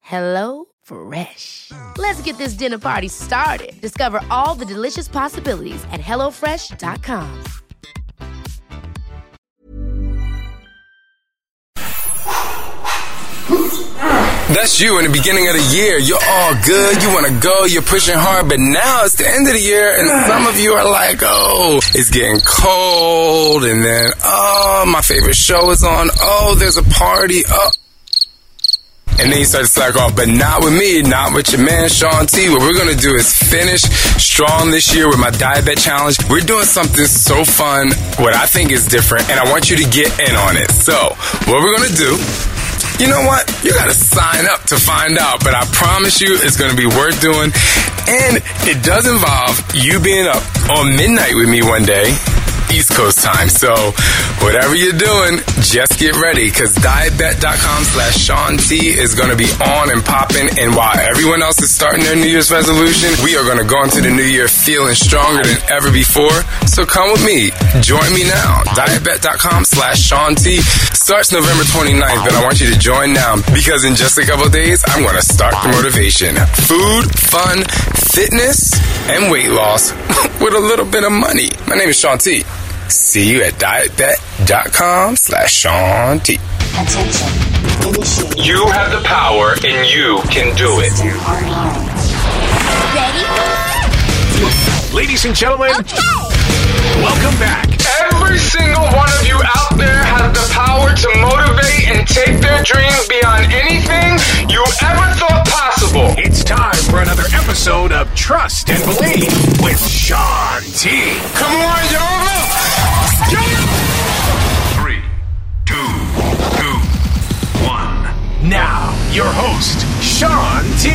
Hello Fresh. Let's get this dinner party started. Discover all the delicious possibilities at hellofresh.com. That's you in the beginning of the year. You're all good. You want to go. You're pushing hard. But now it's the end of the year and some of you are like, oh, it's getting cold. And then, oh, my favorite show is on. Oh, there's a party. Oh. And then you start to slack off, but not with me, not with your man Shaun T. What we're gonna do is finish strong this year with my diet challenge. We're doing something so fun, what I think is different, and I want you to get in on it. So, what we're gonna do you know what? You gotta sign up to find out, but I promise you it's gonna be worth doing. And it does involve you being up on midnight with me one day East Coast time. So whatever you're doing, just get ready because dietbet.com slash Shaun T is going to be on and popping. And while everyone else is starting their New Year's resolution, we are going to go into the new year feeling stronger than ever before. So come with me. Join me now. Dietbet.com slash Shaun T starts November 29th, but I want you to join now because in just a couple days, I'm going to start the motivation. Food, fun, fitness, and weight loss with a little bit of money. My name is Shaun T. See you at dietbet.com slash Shaun T. Attention. Initiate. You have the power and you can do it. Ready? Ladies and gentlemen, welcome back. Every single one of you out there has the power to motivate and take their dreams beyond anything you ever thought possible. It's time for another episode of Trust and Believe with Shaun T. Come on, y'all. Three, two, two, one. Now, your host, Shaun T.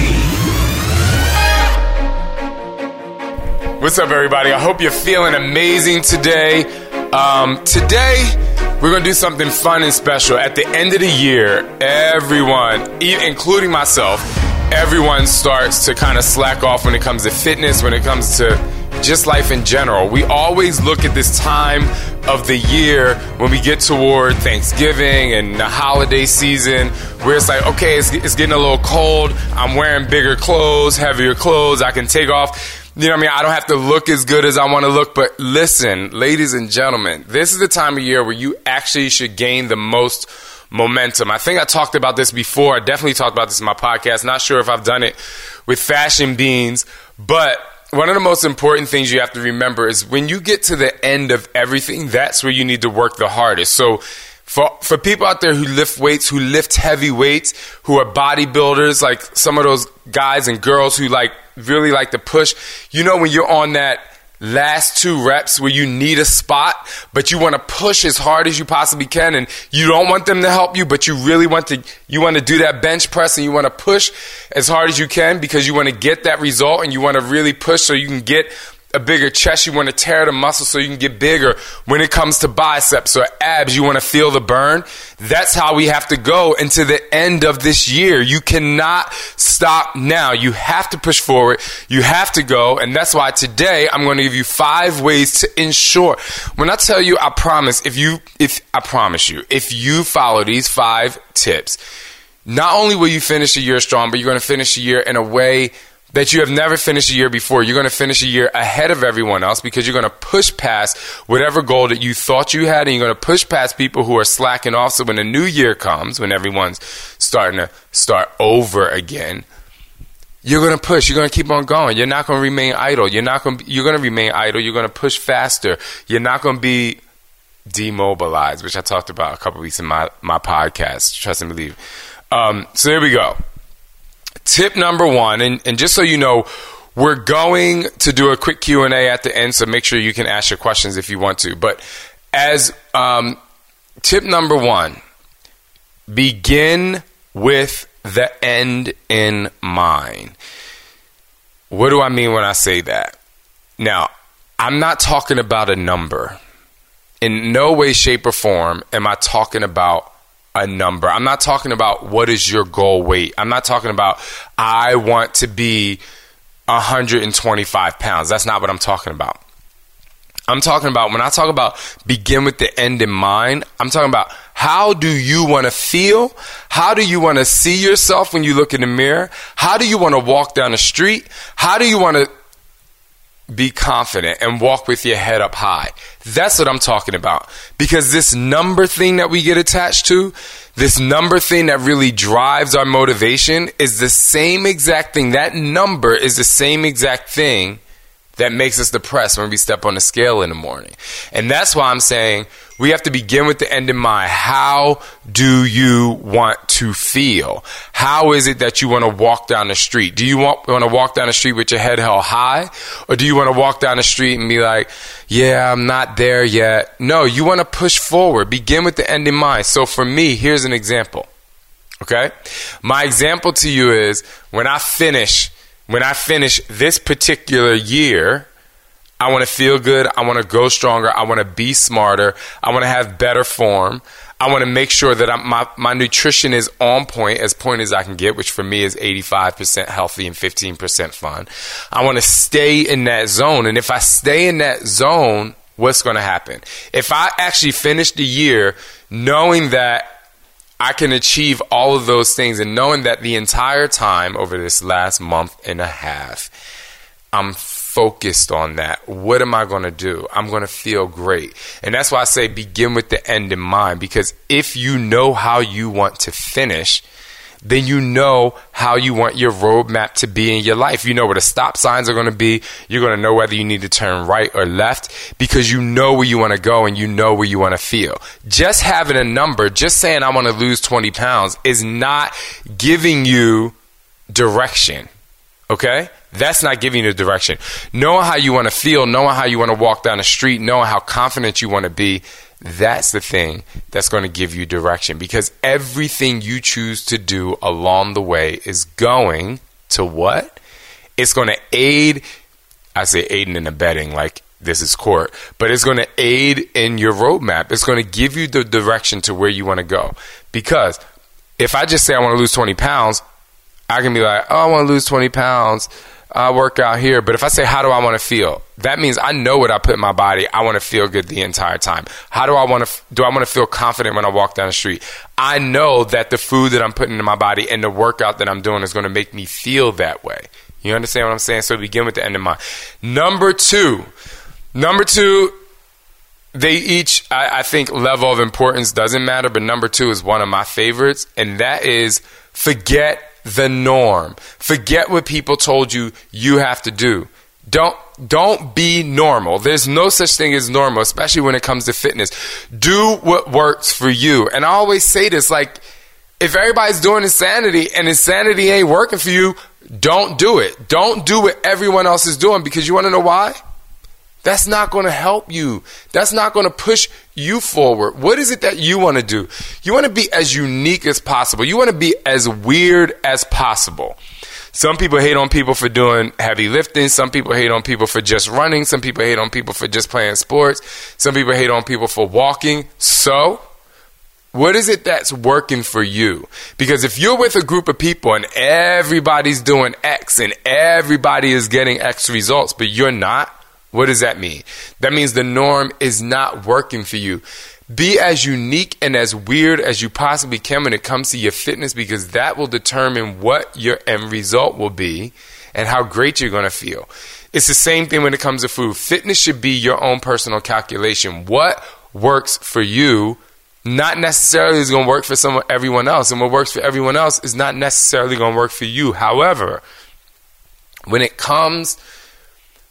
What's up, everybody? I hope you're feeling amazing today. Um, today, we're going to do something fun and special. At the end of the year, everyone, e- including myself, everyone starts to kind of slack off when it comes to fitness, when it comes to just life in general. We always look at this time of the year when we get toward Thanksgiving and the holiday season where it's like, okay, it's, it's getting a little cold. I'm wearing bigger clothes, heavier clothes. I can take off. You know what I mean? I don't have to look as good as I want to look. But listen, ladies and gentlemen, this is the time of year where you actually should gain the most momentum. I think I talked about this before. I definitely talked about this in my podcast. Not sure if I've done it with Fashion Beans, but one of the most important things you have to remember is when you get to the end of everything, that's where you need to work the hardest. So for for people out there who lift weights, who lift heavy weights, who are bodybuilders, like some of those guys and girls who like really like to push, you know when you're on that last two reps where you need a spot, but you want to push as hard as you possibly can and you don't want them to help you, but you really want to you want to do that bench press and you want to push as hard as you can because you want to get that result and you want to really push so you can get a bigger chest, you want to tear the muscle so you can get bigger. When it comes to biceps or abs, you want to feel the burn. That's how we have to go into the end of this year. You cannot stop now. You have to push forward. You have to go. And that's why today I'm going to give you five ways to ensure. When I tell you, I promise, if you, if I promise you, if you follow these five tips, not only will you finish the year strong, but you're going to finish the year in a way that you have never finished a year before. You're going to finish a year ahead of everyone else because you're going to push past whatever goal that you thought you had, and you're going to push past people who are slacking off. So when the new year comes, when everyone's starting to start over again, you're going to push. You're going to keep on going. You're not going to remain idle. You're not going. To, you're going to remain idle. You're going to push faster. You're not going to be demobilized, which I talked about a couple weeks in my my podcast. Trust and believe. Um, so there we go tip number one, and, and just so you know, we're going to do a quick q&a at the end so make sure you can ask your questions if you want to. But as um, tip number one begin with the end in mind. What do i mean when i say that? Now i'm not talking about a number. In no way shape or form am i talking about a number. I'm not talking about what is your goal weight. I'm not talking about I want to be 125 pounds. That's not what I'm talking about. I'm talking about when I talk about begin with the end in mind, I'm talking about how do you want to feel? How do you want to see yourself when you look in the mirror? How do you want to walk down the street? How do you want to be confident and walk with your head up high. That's what I'm talking about. Because this number thing that we get attached to, this number thing that really drives our motivation is the same exact thing. That number is the same exact thing that makes us depressed when we step on the scale in the morning. And that's why I'm saying we have to begin with the end in mind. How do you want to feel? How is it that you want to walk down the street? Do you want, want to walk down the street with your head held high? Or do you want to walk down the street and be like, yeah, I'm not there yet? No, you want to push forward. Begin with the end in mind. So for me, here's an example. Okay? My example to you is when I finish, when I finish this particular year, I want to feel good. I want to go stronger. I want to be smarter. I want to have better form. I want to make sure that I'm, my, my nutrition is on point, as point as I can get, which for me is 85% healthy and 15% fun. I want to stay in that zone. And if I stay in that zone, what's going to happen? If I actually finish the year knowing that I can achieve all of those things and knowing that the entire time over this last month and a half, I'm focused on that. What am I going to do? I'm going to feel great. And that's why I say begin with the end in mind because if you know how you want to finish, then you know how you want your roadmap to be in your life. You know where the stop signs are going to be. You're going to know whether you need to turn right or left because you know where you want to go and you know where you want to feel. Just having a number, just saying I want to lose 20 pounds is not giving you direction. Okay? That's not giving you direction. Knowing how you want to feel, knowing how you want to walk down the street, knowing how confident you want to be, that's the thing that's going to give you direction because everything you choose to do along the way is going to what? It's going to aid, I say aiding and abetting, like this is court, but it's going to aid in your roadmap. It's going to give you the direction to where you want to go. Because if I just say I want to lose 20 pounds, I can be like, oh, I want to lose 20 pounds. I work out here. But if I say, how do I want to feel? That means I know what I put in my body. I want to feel good the entire time. How do I want to, do I want to feel confident when I walk down the street? I know that the food that I'm putting in my body and the workout that I'm doing is going to make me feel that way. You understand what I'm saying? So begin with the end in mind. Number two, number two, they each, I, I think, level of importance doesn't matter, but number two is one of my favorites, and that is forget the norm. Forget what people told you you have to do. Don't don't be normal. There's no such thing as normal, especially when it comes to fitness. Do what works for you. And I always say this like if everybody's doing insanity and insanity ain't working for you, don't do it. Don't do what everyone else is doing because you want to know why? That's not going to help you. That's not going to push you forward. What is it that you want to do? You want to be as unique as possible. You want to be as weird as possible. Some people hate on people for doing heavy lifting. Some people hate on people for just running. Some people hate on people for just playing sports. Some people hate on people for walking. So, what is it that's working for you? Because if you're with a group of people and everybody's doing X and everybody is getting X results, but you're not, what does that mean? That means the norm is not working for you. Be as unique and as weird as you possibly can when it comes to your fitness because that will determine what your end result will be and how great you're going to feel. It's the same thing when it comes to food. Fitness should be your own personal calculation. What works for you not necessarily is going to work for someone everyone else and what works for everyone else is not necessarily going to work for you. However, when it comes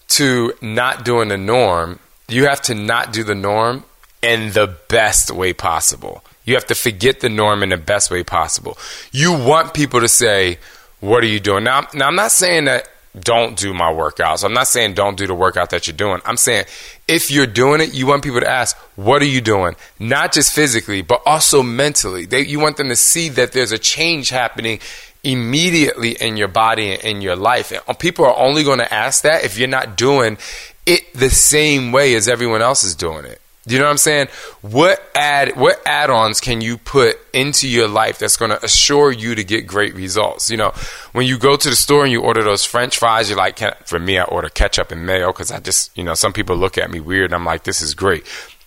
to not doing the norm, you have to not do the norm in the best way possible. You have to forget the norm in the best way possible. You want people to say, What are you doing? Now, now I'm not saying that don't do my workouts. I'm not saying don't do the workout that you're doing. I'm saying if you're doing it, you want people to ask, what are you doing? Not just physically, but also mentally. They, you want them to see that there's a change happening immediately in your body and in your life. And uh, people are only going to ask that if you're not doing it the same way as everyone else is doing it. You know what I'm saying? What add what add-ons can you put into your life that's going to assure you to get great results? You know, when you go to the store and you order those French fries, you're like, for me, I order ketchup and mayo because I just, you know, some people look at me weird. I'm like, this is great.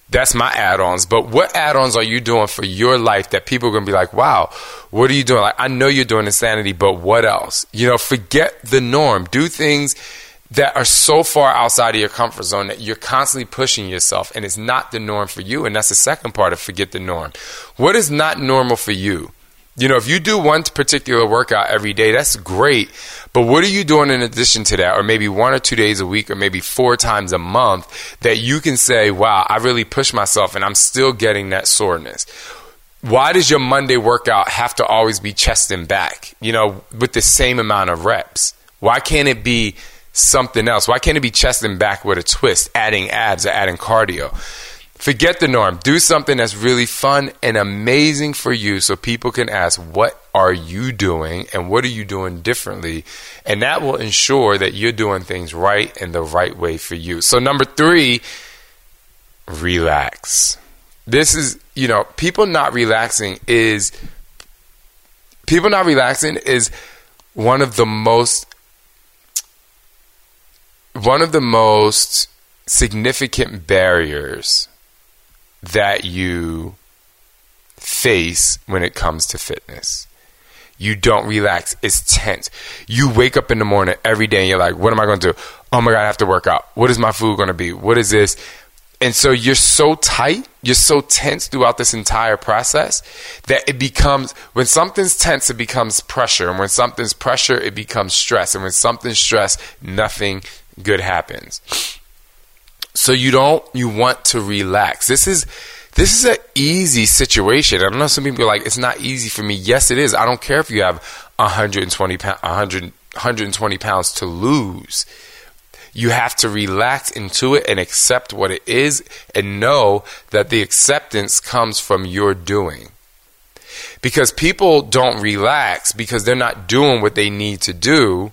That's my add-ons. But what add-ons are you doing for your life that people are going to be like, wow, what are you doing? Like, I know you're doing insanity, but what else? You know, forget the norm. Do things that are so far outside of your comfort zone that you're constantly pushing yourself and it's not the norm for you. And that's the second part of forget the norm. What is not normal for you? You know, if you do one particular workout every day, that's great. But what are you doing in addition to that? Or maybe one or two days a week, or maybe four times a month that you can say, wow, I really pushed myself and I'm still getting that soreness. Why does your Monday workout have to always be chest and back, you know, with the same amount of reps? Why can't it be something else? Why can't it be chest and back with a twist, adding abs or adding cardio? Forget the norm. Do something that's really fun and amazing for you so people can ask, What are you doing and what are you doing differently? And that will ensure that you're doing things right and the right way for you. So, number three, relax. This is, you know, people not relaxing is, people not relaxing is one of the most one of the most significant barriers that you face when it comes to fitness. You don't relax. It's tense. You wake up in the morning every day and you're like, what am I going to do? Oh my God, I have to work out. What is my food going to be? What is this? And so you're so tight, you're so tense throughout this entire process that it becomes, when something's tense, it becomes pressure. And when something's pressure, it becomes stress. And when something's stress, nothing good happens. So you don't you want to relax. This is this is an easy situation. I don't know some people are like it's not easy for me. Yes, it is. I don't care if you have 120 pounds, 100, 120 pounds to lose. You have to relax into it and accept what it is and know that the acceptance comes from your doing. Because people don't relax because they're not doing what they need to do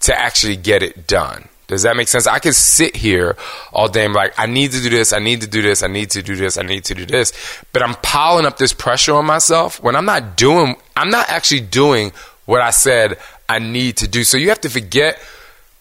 to actually get it done. Does that make sense? I can sit here all day and like, I need to do this, I need to do this, I need to do this, I need to do this. But I'm piling up this pressure on myself when I'm not doing, I'm not actually doing what I said I need to do. So you have to forget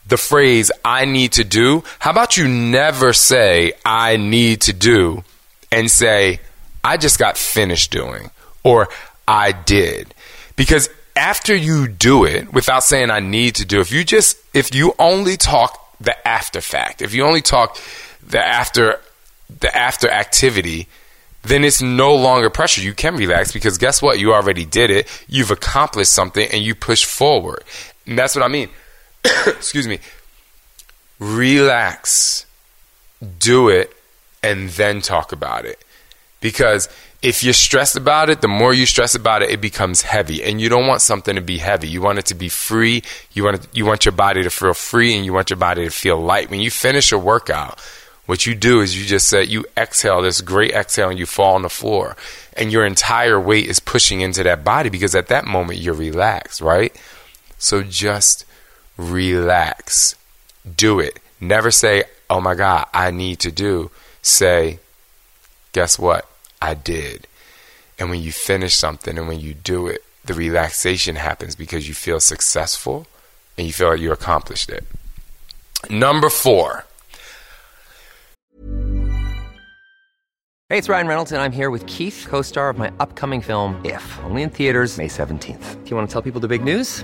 the phrase, I need to do. How about you never say, I need to do, and say, I just got finished doing, or I did. Because after you do it without saying I need to do, if you just if you only talk the after fact. If you only talk the after the after activity, then it's no longer pressure. You can relax because guess what? You already did it. You've accomplished something and you push forward. And that's what I mean. Excuse me. Relax. Do it and then talk about it. Because if you're stressed about it, the more you stress about it, it becomes heavy. And you don't want something to be heavy. You want it to be free. You want it, you want your body to feel free and you want your body to feel light. When you finish a workout, what you do is you just say you exhale this great exhale and you fall on the floor. And your entire weight is pushing into that body because at that moment you're relaxed, right? So just relax. Do it. Never say, oh my God, I need to do. Say, guess what? I did. And when you finish something and when you do it, the relaxation happens because you feel successful and you feel like you accomplished it. Number four. Hey, it's Ryan Reynolds, and I'm here with Keith, co star of my upcoming film, If, only in theaters, May 17th. Do you want to tell people the big news?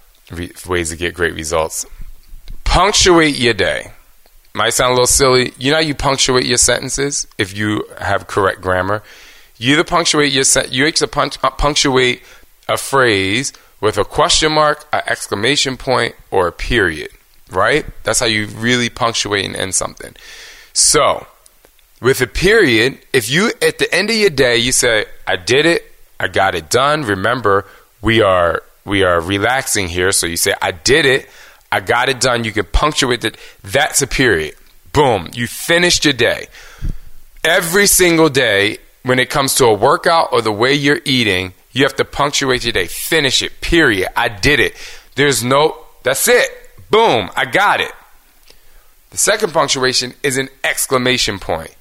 re- ways to get great results. Punctuate your day. Might sound a little silly. You know you punctuate your sentences if you have correct grammar? You either punctuate your sen- you punch- uh, punctuate a phrase with a question mark, an exclamation point, or a period, right? That's how you really punctuate and end something. So, with a period, if you at the end of your day you say, "I did it, I got it done." Remember, we are we are relaxing here, so you say, "I did it, I got it done." You can punctuate it. That's a period. Boom, you finished your day. Every single day, when it comes to a workout or the way you're eating, you have to punctuate your day. Finish it. Period. I did it. There's no. That's it. Boom. I got it. The second punctuation is an exclamation point.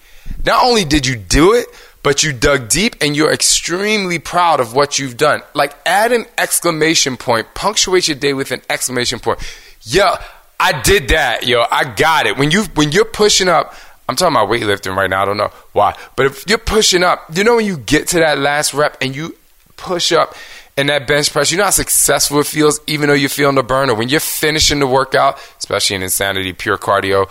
Not only did you do it, but you dug deep and you're extremely proud of what you've done. Like add an exclamation point, punctuate your day with an exclamation point. Yo, I did that, yo. I got it. When you when you're pushing up, I'm talking about weightlifting right now. I don't know why, but if you're pushing up, you know when you get to that last rep and you push up and that bench press, you know how successful it feels, even though you're feeling the burner. When you're finishing the workout, especially in insanity, pure cardio,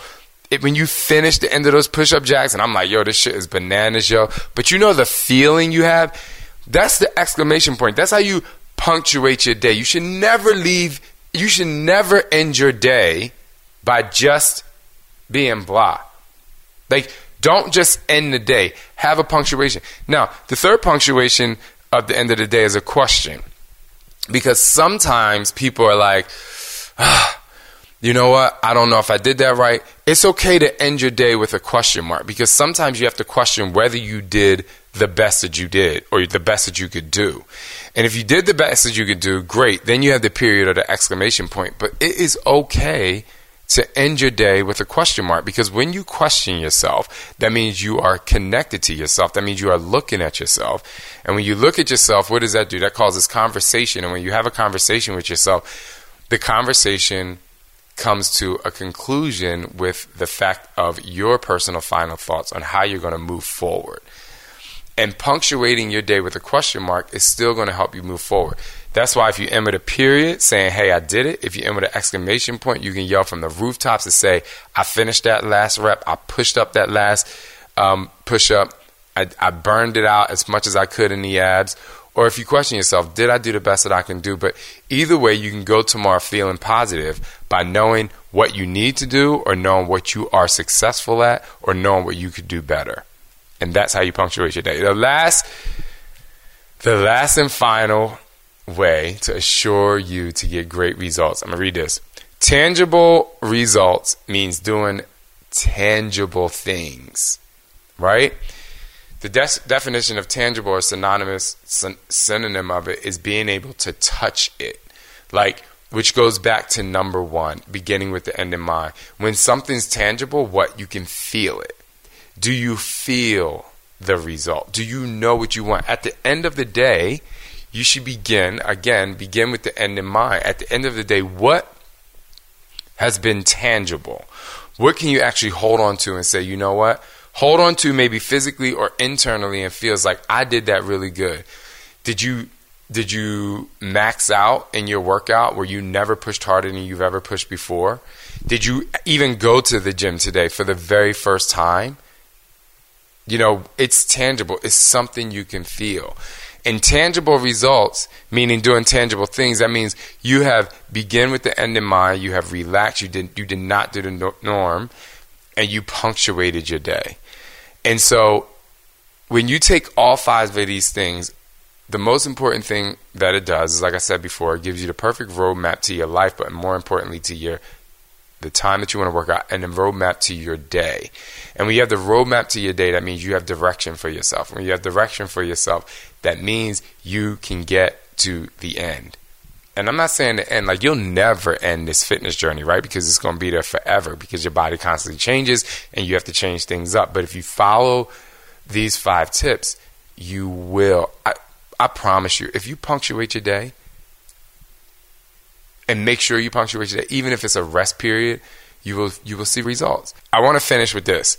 it, when you finish the end of those push-up jacks, and I'm like, yo, this shit is bananas, yo. But you know the feeling you have? That's the exclamation point. That's how you punctuate your day. You should never leave, you should never end your day by just being blah. Like, don't just end the day. Have a punctuation. Now, the third punctuation of the end of the day is a question. Because sometimes people are like, ah, you know what? I don't know if I did that right. It's okay to end your day with a question mark because sometimes you have to question whether you did the best that you did or the best that you could do. And if you did the best that you could do, great. Then you have the period or the exclamation point. But it is okay to end your day with a question mark because when you question yourself, that means you are connected to yourself. That means you are looking at yourself. And when you look at yourself, what does that do? That causes conversation. And when you have a conversation with yourself, the conversation comes to a conclusion with the fact of your personal final thoughts on how you're going to move forward. And punctuating your day with a question mark is still going to help you move forward. That's why if you end with a period saying, hey, I did it, if you end with an exclamation point, you can yell from the rooftops to say, I finished that last rep, I pushed up that last um, push up, I, I burned it out as much as I could in the abs. Or if you question yourself, did I do the best that I can do? But either way, you can go tomorrow feeling positive by knowing what you need to do, or knowing what you are successful at, or knowing what you could do better. And that's how you punctuate your day. The last, the last and final way to assure you to get great results. I'm gonna read this. Tangible results means doing tangible things, right? The des- definition of tangible or synonymous syn- synonym of it is being able to touch it, like which goes back to number one, beginning with the end in mind. When something's tangible, what you can feel it. Do you feel the result? Do you know what you want? At the end of the day, you should begin again. Begin with the end in mind. At the end of the day, what has been tangible? What can you actually hold on to and say, you know what? Hold on to maybe physically or internally and feels like I did that really good. Did you did you max out in your workout where you never pushed harder than you've ever pushed before? Did you even go to the gym today for the very first time? You know, it's tangible. It's something you can feel. Intangible results, meaning doing tangible things, that means you have begin with the end in mind, you have relaxed, you did you did not do the norm, and you punctuated your day. And so when you take all five of these things, the most important thing that it does is, like I said before, it gives you the perfect roadmap to your life, but more importantly, to your the time that you want to work out, and the roadmap to your day. And when you have the roadmap to your day, that means you have direction for yourself. When you have direction for yourself, that means you can get to the end. And I'm not saying the end, like you'll never end this fitness journey, right? Because it's going to be there forever because your body constantly changes and you have to change things up. But if you follow these five tips, you will. I, I promise you, if you punctuate your day and make sure you punctuate your day, even if it's a rest period, you will you will see results. I want to finish with this.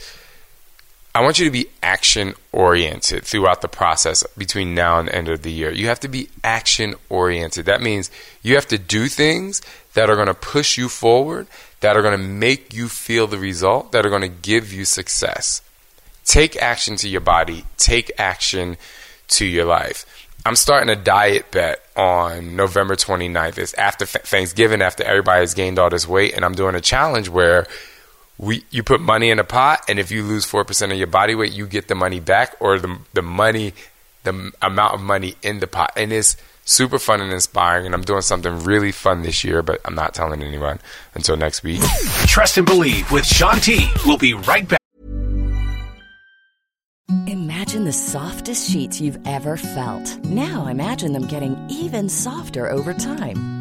I want you to be action oriented throughout the process between now and end of the year. You have to be action oriented. That means you have to do things that are going to push you forward, that are going to make you feel the result, that are going to give you success. Take action to your body, take action to your life. I'm starting a diet bet on November 29th. It's after Thanksgiving, after everybody has gained all this weight, and I'm doing a challenge where we you put money in a pot, and if you lose four percent of your body weight, you get the money back, or the the money, the amount of money in the pot, and it's super fun and inspiring. And I'm doing something really fun this year, but I'm not telling anyone until next week. Trust and Believe with Shaun T. We'll be right back. Imagine the softest sheets you've ever felt. Now imagine them getting even softer over time.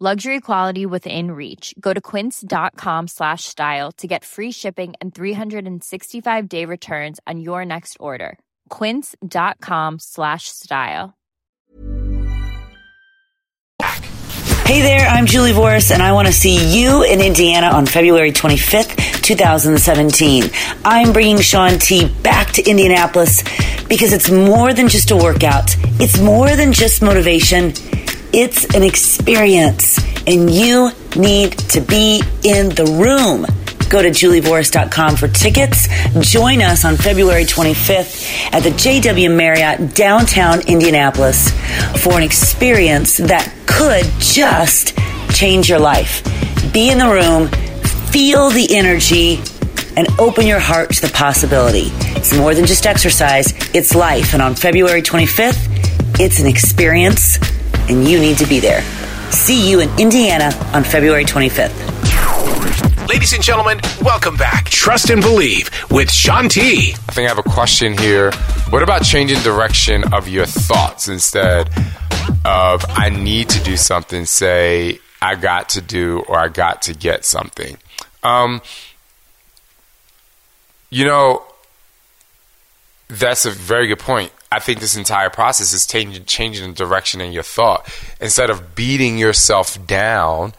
Luxury quality within reach. Go to quince.com slash style to get free shipping and 365 day returns on your next order. Quince.com slash style. Hey there, I'm Julie Voris, and I want to see you in Indiana on February 25th, 2017. I'm bringing Shaun T back to Indianapolis because it's more than just a workout, it's more than just motivation. It's an experience, and you need to be in the room. Go to julievoris.com for tickets. Join us on February 25th at the JW Marriott downtown Indianapolis for an experience that could just change your life. Be in the room, feel the energy, and open your heart to the possibility. It's more than just exercise, it's life. And on February 25th, it's an experience and you need to be there. See you in Indiana on February 25th. Ladies and gentlemen, welcome back. Trust and Believe with Shaun I think I have a question here. What about changing direction of your thoughts instead of I need to do something, say I got to do or I got to get something? Um, you know, that's a very good point. I think this entire process is changing, changing the direction in your thought. Instead of beating yourself down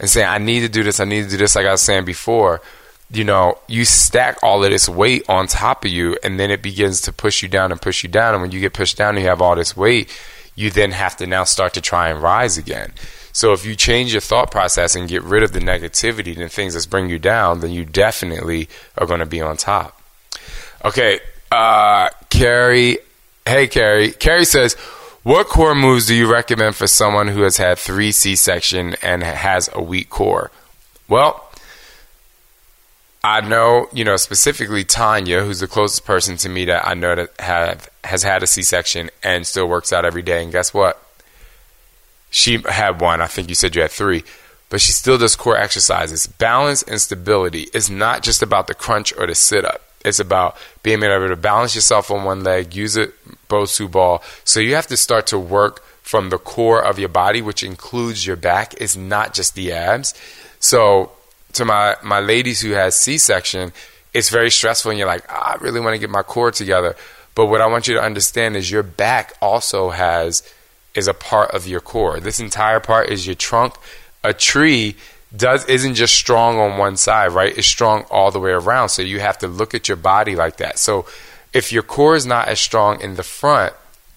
and saying, I need to do this, I need to do this, like I was saying before, you know, you stack all of this weight on top of you, and then it begins to push you down and push you down. And when you get pushed down and you have all this weight, you then have to now start to try and rise again. So if you change your thought process and get rid of the negativity and things that bring you down, then you definitely are going to be on top. Okay, uh, Carrie Hey, Carrie. Carrie says, what core moves do you recommend for someone who has had three C section and has a weak core? Well, I know, you know, specifically Tanya, who's the closest person to me that I know that have has had a C section and still works out every day. And guess what? She had one. I think you said you had three, but she still does core exercises. Balance and stability is not just about the crunch or the sit up. It's about being able to balance yourself on one leg, use a Bosu ball. So you have to start to work from the core of your body, which includes your back. It's not just the abs. So to my my ladies who has C section, it's very stressful, and you're like, I really want to get my core together. But what I want you to understand is your back also has is a part of your core. This entire part is your trunk. A tree does isn't just strong on one side, right? It's strong all the way around. So you have to look at your body like that. So if your core is not as strong in the front,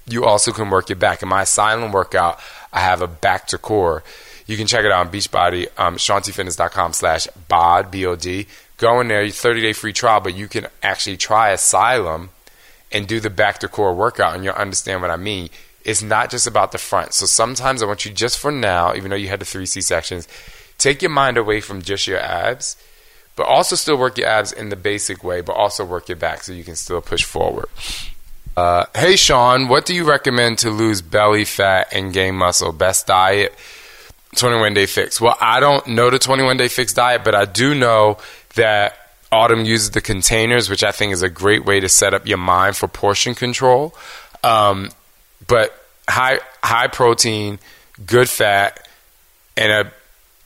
you also can work your back. In my Asylum workout, I have a back to core. You can check it out on Beachbody, um, ShaunTFitness.com slash BOD, B-O-D. Go in there, 30-day free trial, but you can actually try Asylum and do the back to core workout, and you'll understand what I mean. It's not just about the front. So sometimes I want you just for now, even though you had the three C sections, take your mind away from just your abs, but also still work your abs in the basic way, but also work your back so you can still push forward. Uh, hey Shaun, what do you recommend to lose belly fat and gain muscle? Best diet? 21 day fix. Well, I don't know the 21 day fix diet, but I do know that Autumn uses the containers, which I think is a great way to set up your mind for portion control. Um, but high high protein, good fat, and a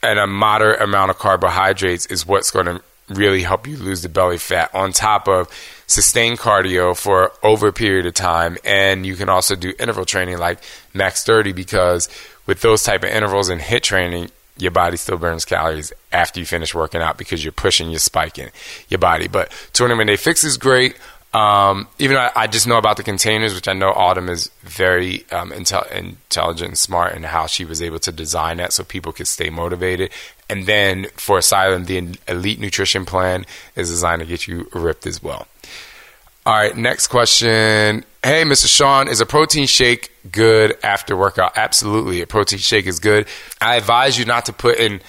and a moderate amount of carbohydrates is what's going to really help you lose the belly fat. On top of sustained cardio for over a period of time, and you can also do interval training like max 30 because with those type of intervals and HIIT training, your body still burns calories after you finish working out because you're pushing, you're spiking your body. But 21 day fix is great. Um, even I, I, just know about the containers, which I know Autumn is very um, intel- intelligent and smart in how she was able to design that so people could stay motivated. And then for Asylum, the Elite Nutrition Plan is designed to get you ripped as well. All right, next question. Hey, Mr. Shaun, is a protein shake good after workout? Absolutely. A protein shake is good. I advise you not to put in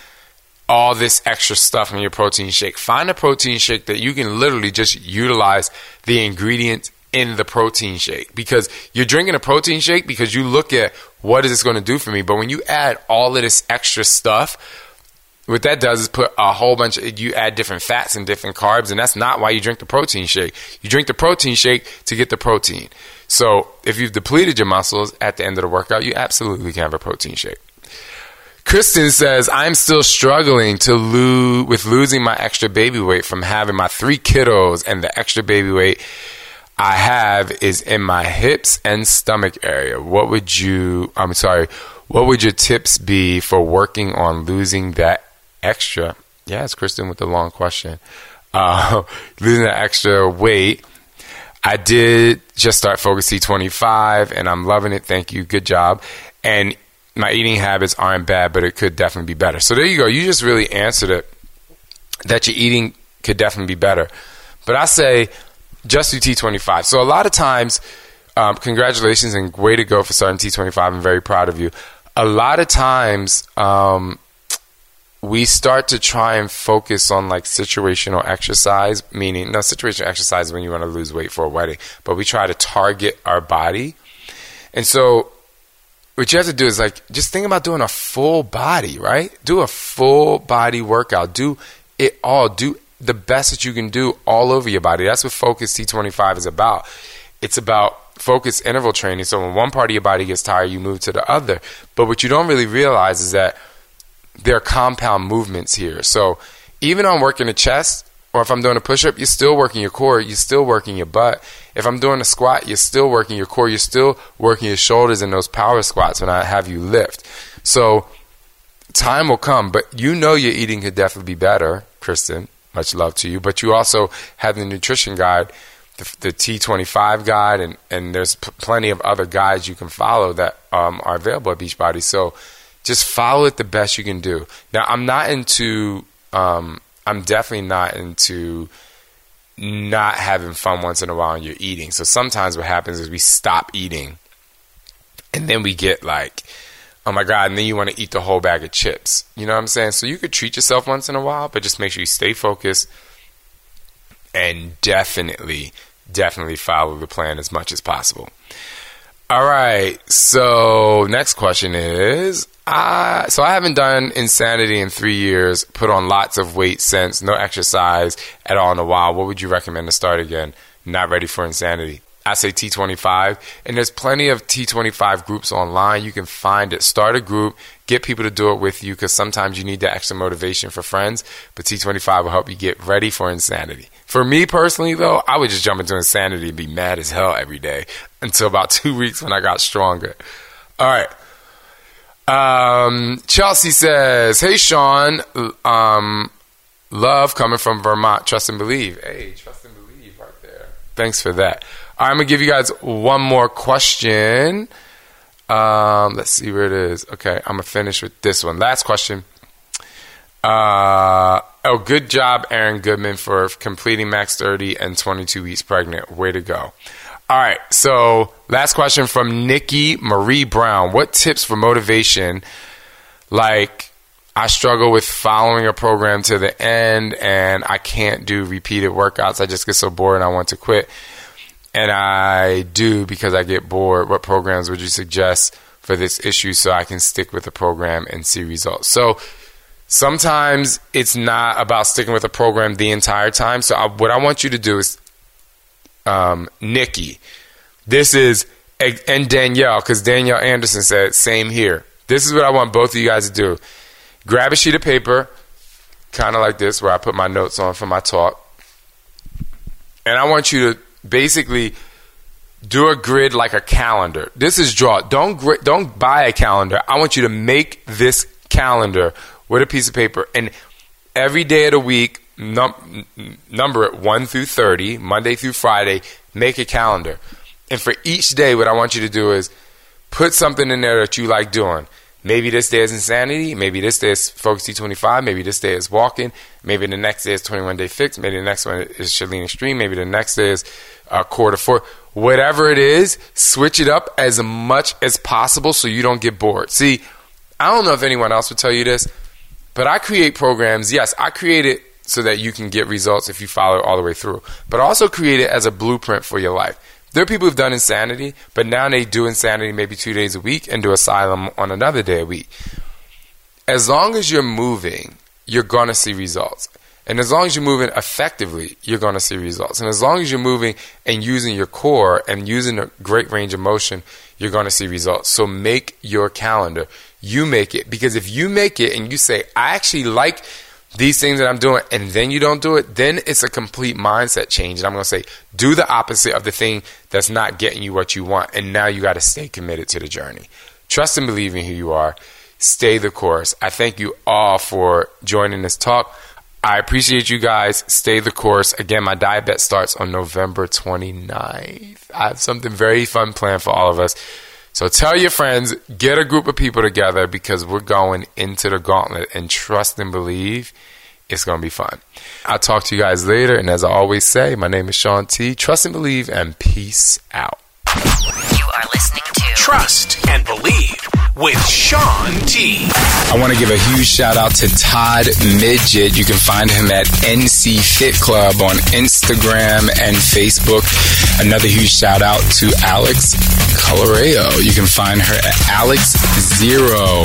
all this extra stuff in your protein shake. Find a protein shake that you can literally just utilize the ingredients in the protein shake because you're drinking a protein shake because you look at what is this going to do for me. But when you add all of this extra stuff, what that does is put a whole bunch of you add different fats and different carbs and that's not why you drink the protein shake you drink the protein shake to get the protein so if you've depleted your muscles at the end of the workout you absolutely can have a protein shake kristen says i'm still struggling to lose with losing my extra baby weight from having my three kiddos and the extra baby weight i have is in my hips and stomach area what would you i'm sorry what would your tips be for working on losing that extra. Yeah, it's Kristen with the long question. Uh, losing that extra weight. I did just start Focus T25 and I'm loving it. Thank you. Good job. And my eating habits aren't bad, but it could definitely be better. So there you go. You just really answered it that your eating could definitely be better. But I say just do T25. So a lot of times, um, congratulations and way to go for starting T25. I'm very proud of you. A lot of times, um, we start to try and focus on like situational exercise, meaning no situational exercise when you want to lose weight for a wedding, but we try to target our body. And so what you have to do is like just think about doing a full body, right? Do a full body workout. Do it all. Do the best that you can do all over your body. That's what Focus T25 is about. It's about focus interval training. So when one part of your body gets tired, you move to the other. But what you don't really realize is that there are compound movements here. So even on working the chest, or if I'm doing a push up, you're still working your core, you're still working your butt. If I'm doing a squat, you're still working your core, you're still working your shoulders in those power squats when I have you lift. So time will come, but you know your eating could definitely be better, Kristen. Much love to you. But you also have the nutrition guide, the, the T25 guide, and, and there's p- plenty of other guides you can follow that um, are available at Beachbody. So just follow it the best you can do. Now, I'm not into, um, I'm definitely not into not having fun once in a while when you're eating. So sometimes what happens is we stop eating and then we get like, oh my God, and then you want to eat the whole bag of chips. You know what I'm saying? So you could treat yourself once in a while, but just make sure you stay focused and definitely, definitely follow the plan as much as possible. All right. So next question is so I haven't done insanity in three years, put on lots of weight since, no exercise at all in a while. What would you recommend to start again? Not ready for insanity. I say T25, and there's plenty of T25 groups online. You can find it. Start a group, get people to do it with you because sometimes you need that extra motivation for friends. But T25 will help you get ready for insanity For me personally, though, I would just jump into insanity and be mad as hell every day until about two weeks when I got stronger. All right. Um, Chelsea says, "Hey Shaun, um, love coming from Vermont. Trust and believe. Hey, trust and believe right there. Thanks for that. I'm gonna give you guys one more question. Um, let's see where it is. Okay, I'm gonna finish with this one. Last question. Uh, oh, good job, Aaron Goodman, for completing max 30 and 22 weeks pregnant. Way to go. All right, so last question from Nikki Marie Brown. What tips for motivation? Like, I struggle with following a program to the end and I can't do repeated workouts. I just get so bored and I want to quit. And I do because I get bored. What programs would you suggest for this issue so I can stick with the program and see results? So, sometimes it's not about sticking with a program the entire time. So, I, what I want you to do is um, Nikki. This is and Danielle because Danielle Anderson said same here. This is what I want both of you guys to do. Grab a sheet of paper, kind of like this, where I put my notes on for my talk, and I want you to basically do a grid like a calendar. This is draw. Don't don't buy a calendar. I want you to make this calendar with a piece of paper and every day of the week num- number it 1 through 30, Monday through Friday, make a calendar. And for each day, what I want you to do is put something in there that you like doing. Maybe this day is insanity. Maybe this day is Focus T25. Maybe this day is walking. Maybe the next day is 21 Day Fix. Maybe the next one is Chalene Extreme. Maybe the next day is uh, Core de Force. Whatever it is, switch it up as much as possible so you don't get bored. See, I don't know if anyone else would tell you this, but I create programs. Yes, I create it so that you can get results if you follow it all the way through. But also create it as a blueprint for your life. There are people who've done insanity, but now they do insanity maybe two days a week and do asylum on another day a week. As long as you're moving, you're going to see results. And as long as you're moving effectively, you're going to see results. And as long as you're moving and using your core and using a great range of motion, you're going to see results. So make your calendar. You make it. Because if you make it and you say, I actually like these things that I'm doing and then you don't do it, then it's a complete mindset change. And I'm going to say, do the opposite of the thing that's not getting you what you want. And now you got to stay committed to the journey. Trust and believe in who you are. Stay the course. I thank you all for joining this talk. I appreciate you guys. Stay the course. Again, my DietBet starts on November 29th. I have something very fun planned for all of us. So tell your friends, get a group of people together because we're going into the gauntlet and trust and believe it's going to be fun. I'll talk to you guys later. And as I always say, my name is Shaun T. Trust and believe and peace out. You are listening to Trust and Believe with Shaun T. I want to give a huge shout out to Todd Midget. You can find him at NC Fit Club on Instagram and Facebook. Another huge shout out to Alex Coloreo. You can find her at Alex Zero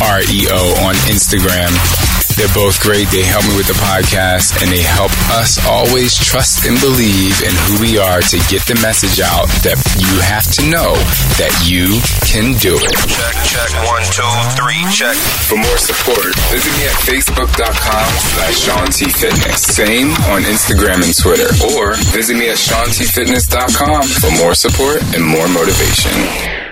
REO on Instagram. They're both great. They help me with the podcast and they help us always trust and believe in who we are to get the message out that you have to know that you can do it. Check, check, one, two, three, check. For more support, visit me at facebook.com slash Shaun T Fitness. Same on Instagram and Twitter. Or visit me at ShaunTFitness.com for more support and more motivation.